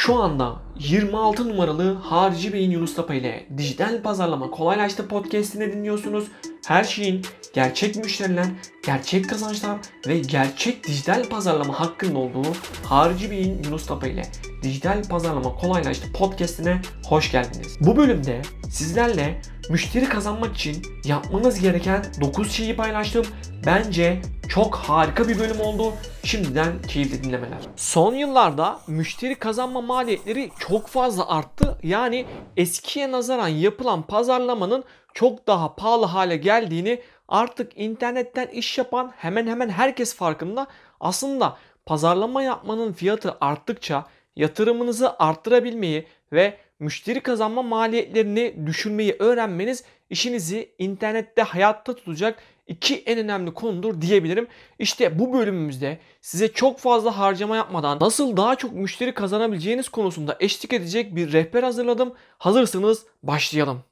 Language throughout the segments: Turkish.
Şu anda 26 numaralı Harici Bey'in Yunus Tapa ile Dijital Pazarlama Kolaylaştı podcastini dinliyorsunuz. Her şeyin gerçek müşteriler, gerçek kazançlar ve gerçek dijital pazarlama hakkında olduğu Harici Bey'in Yunus Tapa ile Dijital Pazarlama Kolaylaştı podcastine hoş geldiniz. Bu bölümde sizlerle müşteri kazanmak için yapmanız gereken 9 şeyi paylaştım. Bence çok harika bir bölüm oldu. Şimdiden keyifli dinlemeler. Son yıllarda müşteri kazanma maliyetleri çok fazla arttı. Yani eskiye nazaran yapılan pazarlamanın çok daha pahalı hale geldiğini artık internetten iş yapan hemen hemen herkes farkında. Aslında pazarlama yapmanın fiyatı arttıkça yatırımınızı arttırabilmeyi ve müşteri kazanma maliyetlerini düşürmeyi öğrenmeniz işinizi internette hayatta tutacak iki en önemli konudur diyebilirim. İşte bu bölümümüzde size çok fazla harcama yapmadan nasıl daha çok müşteri kazanabileceğiniz konusunda eşlik edecek bir rehber hazırladım. Hazırsanız başlayalım.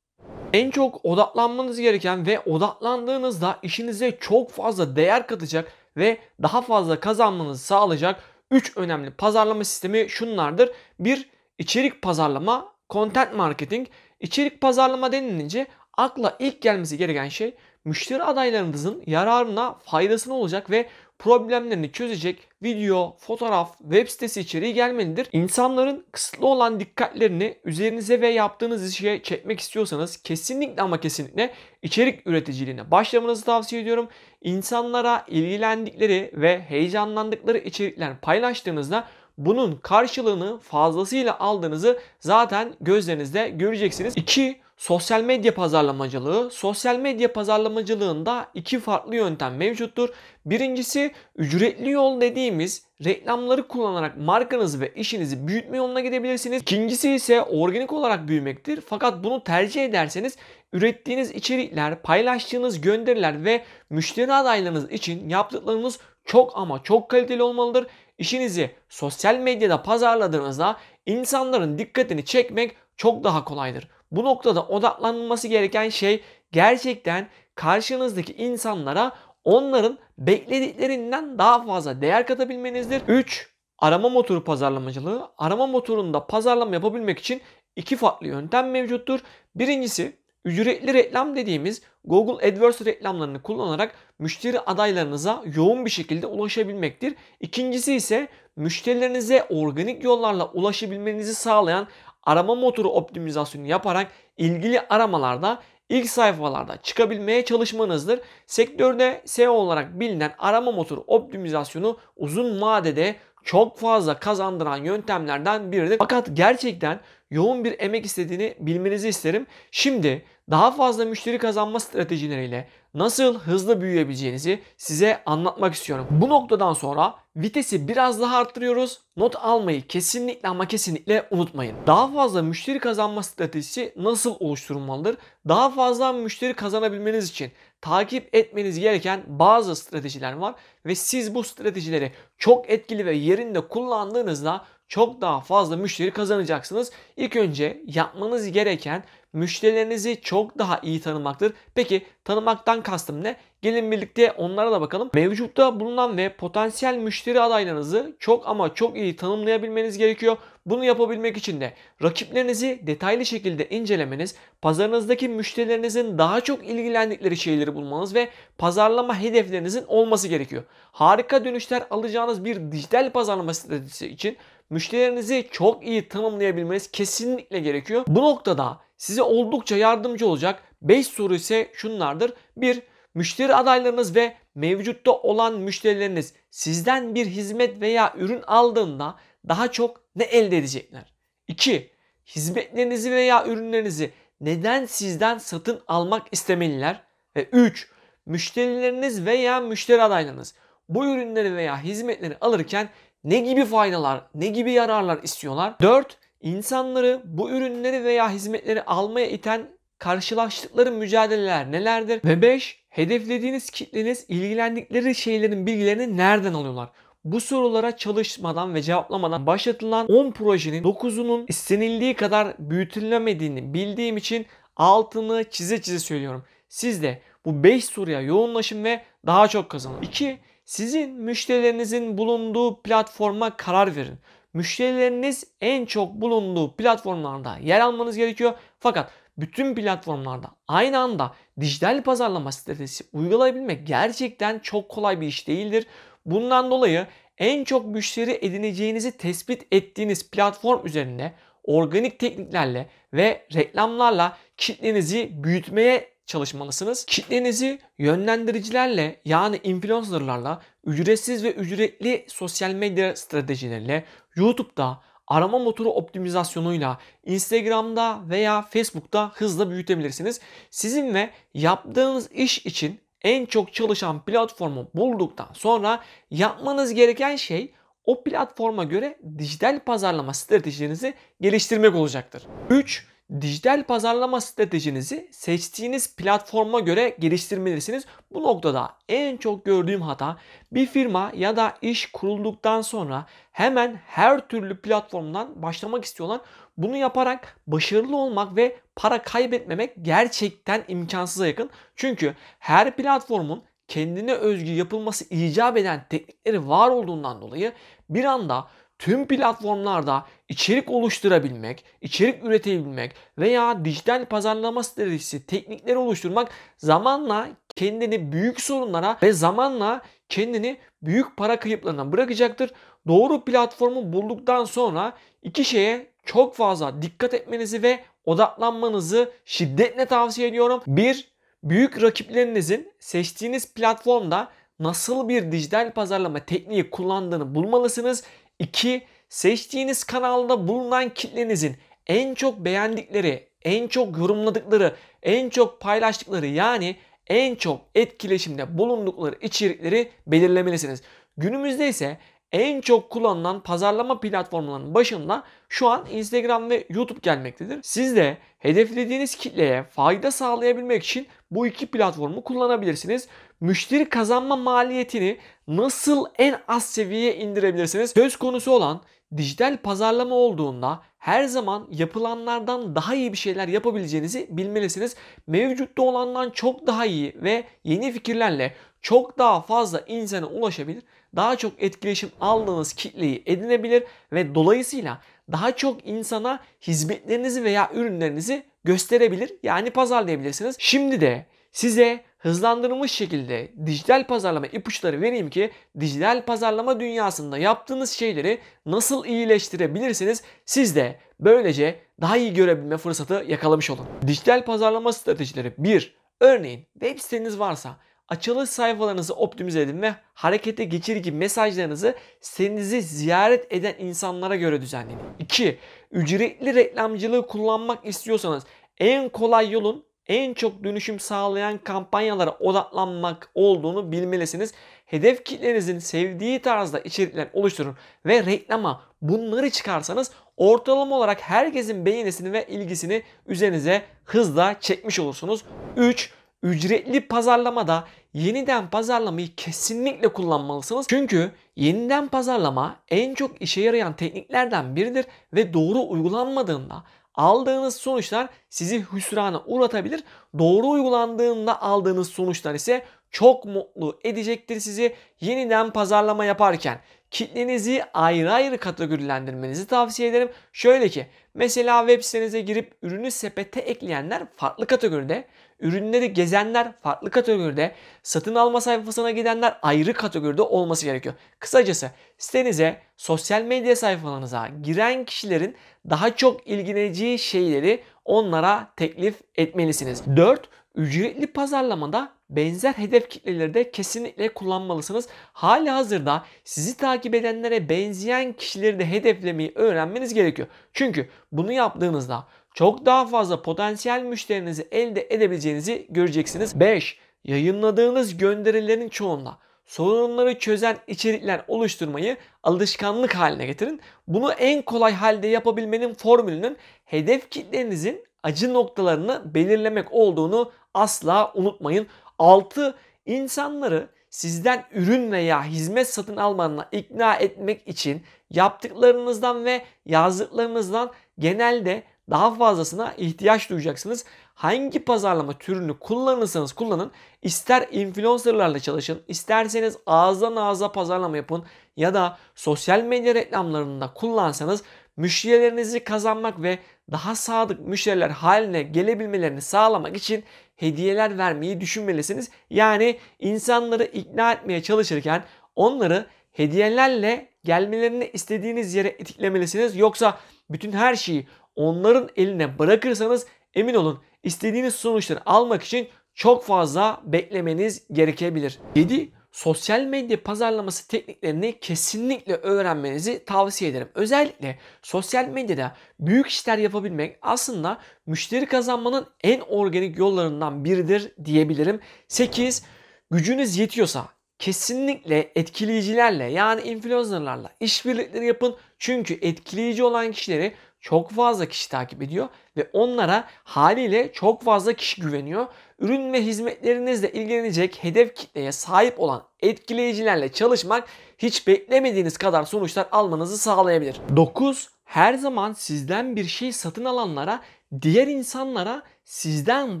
En çok odaklanmanız gereken ve odaklandığınızda işinize çok fazla değer katacak ve daha fazla kazanmanızı sağlayacak 3 önemli pazarlama sistemi şunlardır. 1. içerik pazarlama, content marketing. İçerik pazarlama denilince akla ilk gelmesi gereken şey müşteri adaylarınızın yararına, faydasına olacak ve problemlerini çözecek video, fotoğraf, web sitesi içeriği gelmelidir. İnsanların kısıtlı olan dikkatlerini üzerinize ve yaptığınız işe çekmek istiyorsanız kesinlikle ama kesinlikle içerik üreticiliğine başlamanızı tavsiye ediyorum. İnsanlara ilgilendikleri ve heyecanlandıkları içerikler paylaştığınızda bunun karşılığını fazlasıyla aldığınızı zaten gözlerinizde göreceksiniz. 2. Sosyal medya pazarlamacılığı. Sosyal medya pazarlamacılığında iki farklı yöntem mevcuttur. Birincisi ücretli yol dediğimiz reklamları kullanarak markanızı ve işinizi büyütme yoluna gidebilirsiniz. İkincisi ise organik olarak büyümektir. Fakat bunu tercih ederseniz ürettiğiniz içerikler, paylaştığınız gönderiler ve müşteri adaylarınız için yaptıklarınız çok ama çok kaliteli olmalıdır. İşinizi sosyal medyada pazarladığınızda insanların dikkatini çekmek çok daha kolaydır. Bu noktada odaklanılması gereken şey gerçekten karşınızdaki insanlara onların beklediklerinden daha fazla değer katabilmenizdir. 3. Arama motoru pazarlamacılığı. Arama motorunda pazarlama yapabilmek için iki farklı yöntem mevcuttur. Birincisi ücretli reklam dediğimiz Google AdWords reklamlarını kullanarak müşteri adaylarınıza yoğun bir şekilde ulaşabilmektir. İkincisi ise müşterilerinize organik yollarla ulaşabilmenizi sağlayan arama motoru optimizasyonu yaparak ilgili aramalarda ilk sayfalarda çıkabilmeye çalışmanızdır. Sektörde SEO olarak bilinen arama motoru optimizasyonu uzun vadede çok fazla kazandıran yöntemlerden biridir. Fakat gerçekten yoğun bir emek istediğini bilmenizi isterim. Şimdi daha fazla müşteri kazanma stratejileriyle nasıl hızlı büyüyebileceğinizi size anlatmak istiyorum. Bu noktadan sonra vitesi biraz daha arttırıyoruz. Not almayı kesinlikle ama kesinlikle unutmayın. Daha fazla müşteri kazanma stratejisi nasıl oluşturulmalıdır? Daha fazla müşteri kazanabilmeniz için takip etmeniz gereken bazı stratejiler var ve siz bu stratejileri çok etkili ve yerinde kullandığınızda çok daha fazla müşteri kazanacaksınız. İlk önce yapmanız gereken müşterilerinizi çok daha iyi tanımaktır. Peki tanımaktan kastım ne? Gelin birlikte onlara da bakalım. Mevcutta bulunan ve potansiyel müşteri adaylarınızı çok ama çok iyi tanımlayabilmeniz gerekiyor. Bunu yapabilmek için de rakiplerinizi detaylı şekilde incelemeniz, pazarınızdaki müşterilerinizin daha çok ilgilendikleri şeyleri bulmanız ve pazarlama hedeflerinizin olması gerekiyor. Harika dönüşler alacağınız bir dijital pazarlama stratejisi için müşterilerinizi çok iyi tanımlayabilmeniz kesinlikle gerekiyor. Bu noktada size oldukça yardımcı olacak 5 soru ise şunlardır. 1. Müşteri adaylarınız ve mevcutta olan müşterileriniz sizden bir hizmet veya ürün aldığında daha çok ne elde edecekler? 2. Hizmetlerinizi veya ürünlerinizi neden sizden satın almak istemeliler? Ve 3. Müşterileriniz veya müşteri adaylarınız bu ürünleri veya hizmetleri alırken ne gibi faydalar, ne gibi yararlar istiyorlar? 4. İnsanları bu ürünleri veya hizmetleri almaya iten karşılaştıkları mücadeleler nelerdir? Ve 5. Hedeflediğiniz kitleniz ilgilendikleri şeylerin bilgilerini nereden alıyorlar? Bu sorulara çalışmadan ve cevaplamadan başlatılan 10 projenin 9'unun istenildiği kadar büyütülemediğini bildiğim için altını çize çize söylüyorum. Siz de bu 5 soruya yoğunlaşın ve daha çok kazanın. 2. Sizin müşterilerinizin bulunduğu platforma karar verin. müşterileriniz en çok bulunduğu platformlarda yer almanız gerekiyor. Fakat bütün platformlarda aynı anda dijital pazarlama stratejisi uygulayabilmek gerçekten çok kolay bir iş değildir. Bundan dolayı en çok müşteri edineceğinizi tespit ettiğiniz platform üzerinde organik tekniklerle ve reklamlarla kitlenizi büyütmeye çalışmalısınız. Kitlenizi yönlendiricilerle yani influencerlarla ücretsiz ve ücretli sosyal medya stratejileriyle YouTube'da arama motoru optimizasyonuyla Instagram'da veya Facebook'ta hızla büyütebilirsiniz. Sizin ve yaptığınız iş için en çok çalışan platformu bulduktan sonra yapmanız gereken şey o platforma göre dijital pazarlama stratejilerinizi geliştirmek olacaktır. 3 dijital pazarlama stratejinizi seçtiğiniz platforma göre geliştirmelisiniz. Bu noktada en çok gördüğüm hata bir firma ya da iş kurulduktan sonra hemen her türlü platformdan başlamak istiyorlar. Bunu yaparak başarılı olmak ve para kaybetmemek gerçekten imkansıza yakın. Çünkü her platformun kendine özgü yapılması icap eden teknikleri var olduğundan dolayı bir anda tüm platformlarda içerik oluşturabilmek, içerik üretebilmek veya dijital pazarlama stratejisi, teknikleri oluşturmak zamanla kendini büyük sorunlara ve zamanla kendini büyük para kayıplarına bırakacaktır. Doğru platformu bulduktan sonra iki şeye çok fazla dikkat etmenizi ve odaklanmanızı şiddetle tavsiye ediyorum. Bir, büyük rakiplerinizin seçtiğiniz platformda nasıl bir dijital pazarlama tekniği kullandığını bulmalısınız. 2. Seçtiğiniz kanalda bulunan kitlenizin en çok beğendikleri, en çok yorumladıkları, en çok paylaştıkları yani en çok etkileşimde bulundukları içerikleri belirlemelisiniz. Günümüzde ise en çok kullanılan pazarlama platformlarının başında şu an Instagram ve YouTube gelmektedir. Siz de hedeflediğiniz kitleye fayda sağlayabilmek için bu iki platformu kullanabilirsiniz. Müşteri kazanma maliyetini nasıl en az seviyeye indirebilirsiniz? Söz konusu olan dijital pazarlama olduğunda her zaman yapılanlardan daha iyi bir şeyler yapabileceğinizi bilmelisiniz. Mevcutta olandan çok daha iyi ve yeni fikirlerle çok daha fazla insana ulaşabilir. Daha çok etkileşim aldığınız kitleyi edinebilir ve dolayısıyla daha çok insana hizmetlerinizi veya ürünlerinizi gösterebilir yani pazarlayabilirsiniz. Şimdi de size hızlandırılmış şekilde dijital pazarlama ipuçları vereyim ki dijital pazarlama dünyasında yaptığınız şeyleri nasıl iyileştirebilirsiniz siz de böylece daha iyi görebilme fırsatı yakalamış olun. Dijital pazarlama stratejileri 1. Örneğin web siteniz varsa açılış sayfalarınızı optimize edin ve harekete geçirirken mesajlarınızı sitenizi ziyaret eden insanlara göre düzenleyin. 2. Ücretli reklamcılığı kullanmak istiyorsanız en kolay yolun en çok dönüşüm sağlayan kampanyalara odaklanmak olduğunu bilmelisiniz. Hedef kitlenizin sevdiği tarzda içerikler oluşturun ve reklama bunları çıkarsanız ortalama olarak herkesin beğenisini ve ilgisini üzerinize hızla çekmiş olursunuz. 3. Ücretli pazarlamada yeniden pazarlamayı kesinlikle kullanmalısınız. Çünkü yeniden pazarlama en çok işe yarayan tekniklerden biridir ve doğru uygulanmadığında aldığınız sonuçlar sizi hüsrana uğratabilir. Doğru uygulandığında aldığınız sonuçlar ise çok mutlu edecektir sizi yeniden pazarlama yaparken. Kitlenizi ayrı ayrı kategorilendirmenizi tavsiye ederim. Şöyle ki mesela web sitenize girip ürünü sepete ekleyenler farklı kategoride, ürünleri gezenler farklı kategoride, satın alma sayfasına gidenler ayrı kategoride olması gerekiyor. Kısacası sitenize, sosyal medya sayfalarınıza giren kişilerin daha çok ilgileneceği şeyleri onlara teklif etmelisiniz. 4. Ücretli pazarlamada benzer hedef kitleleri de kesinlikle kullanmalısınız. Hali hazırda sizi takip edenlere benzeyen kişileri de hedeflemeyi öğrenmeniz gerekiyor. Çünkü bunu yaptığınızda çok daha fazla potansiyel müşterinizi elde edebileceğinizi göreceksiniz. 5. Yayınladığınız gönderilerin çoğunda sorunları çözen içerikler oluşturmayı alışkanlık haline getirin. Bunu en kolay halde yapabilmenin formülünün hedef kitlenizin acı noktalarını belirlemek olduğunu asla unutmayın. 6. insanları sizden ürün veya hizmet satın almanına ikna etmek için yaptıklarınızdan ve yazdıklarınızdan genelde daha fazlasına ihtiyaç duyacaksınız. hangi pazarlama türünü kullanırsanız kullanın ister influencerlarla çalışın isterseniz ağızdan ağza pazarlama yapın ya da sosyal medya reklamlarında kullansanız müşterilerinizi kazanmak ve daha sadık müşteriler haline gelebilmelerini sağlamak için hediyeler vermeyi düşünmelisiniz. Yani insanları ikna etmeye çalışırken onları hediyelerle gelmelerini istediğiniz yere etiklemelisiniz. Yoksa bütün her şeyi onların eline bırakırsanız emin olun istediğiniz sonuçları almak için çok fazla beklemeniz gerekebilir. 7 sosyal medya pazarlaması tekniklerini kesinlikle öğrenmenizi tavsiye ederim. Özellikle sosyal medyada büyük işler yapabilmek aslında müşteri kazanmanın en organik yollarından biridir diyebilirim. 8. Gücünüz yetiyorsa kesinlikle etkileyicilerle yani influencerlarla işbirlikleri yapın. Çünkü etkileyici olan kişileri çok fazla kişi takip ediyor ve onlara haliyle çok fazla kişi güveniyor. Ürün ve hizmetlerinizle ilgilenecek hedef kitleye sahip olan etkileyicilerle çalışmak hiç beklemediğiniz kadar sonuçlar almanızı sağlayabilir. 9. Her zaman sizden bir şey satın alanlara diğer insanlara sizden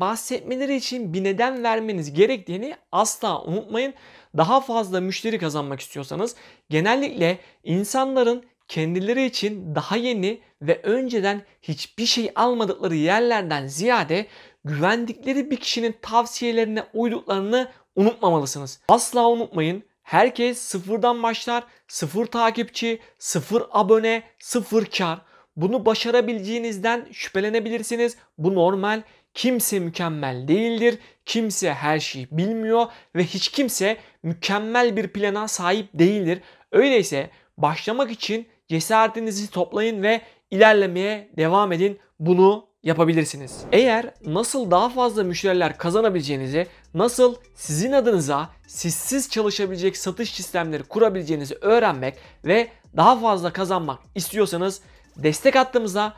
bahsetmeleri için bir neden vermeniz gerektiğini asla unutmayın. Daha fazla müşteri kazanmak istiyorsanız genellikle insanların kendileri için daha yeni ve önceden hiçbir şey almadıkları yerlerden ziyade güvendikleri bir kişinin tavsiyelerine uyduklarını unutmamalısınız. Asla unutmayın. Herkes sıfırdan başlar. Sıfır takipçi, sıfır abone, sıfır kar. Bunu başarabileceğinizden şüphelenebilirsiniz. Bu normal. Kimse mükemmel değildir. Kimse her şeyi bilmiyor ve hiç kimse mükemmel bir plana sahip değildir. Öyleyse başlamak için cesaretinizi toplayın ve ilerlemeye devam edin. Bunu yapabilirsiniz. Eğer nasıl daha fazla müşteriler kazanabileceğinizi, nasıl sizin adınıza sizsiz çalışabilecek satış sistemleri kurabileceğinizi öğrenmek ve daha fazla kazanmak istiyorsanız destek hattımıza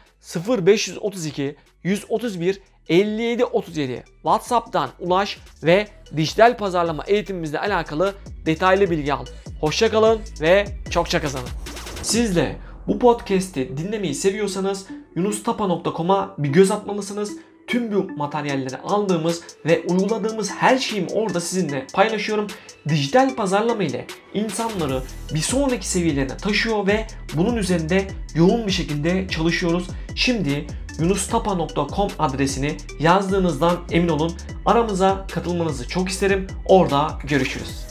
0532 131 57 37 WhatsApp'tan ulaş ve dijital pazarlama eğitimimizle alakalı detaylı bilgi al. Hoşçakalın ve çokça kazanın. Siz de bu podcast'i dinlemeyi seviyorsanız yunustapa.com'a bir göz atmalısınız. Tüm bu materyalleri aldığımız ve uyguladığımız her şeyimi orada sizinle paylaşıyorum. Dijital pazarlama ile insanları bir sonraki seviyelerine taşıyor ve bunun üzerinde yoğun bir şekilde çalışıyoruz. Şimdi yunustapa.com adresini yazdığınızdan emin olun. Aramıza katılmanızı çok isterim. Orada görüşürüz.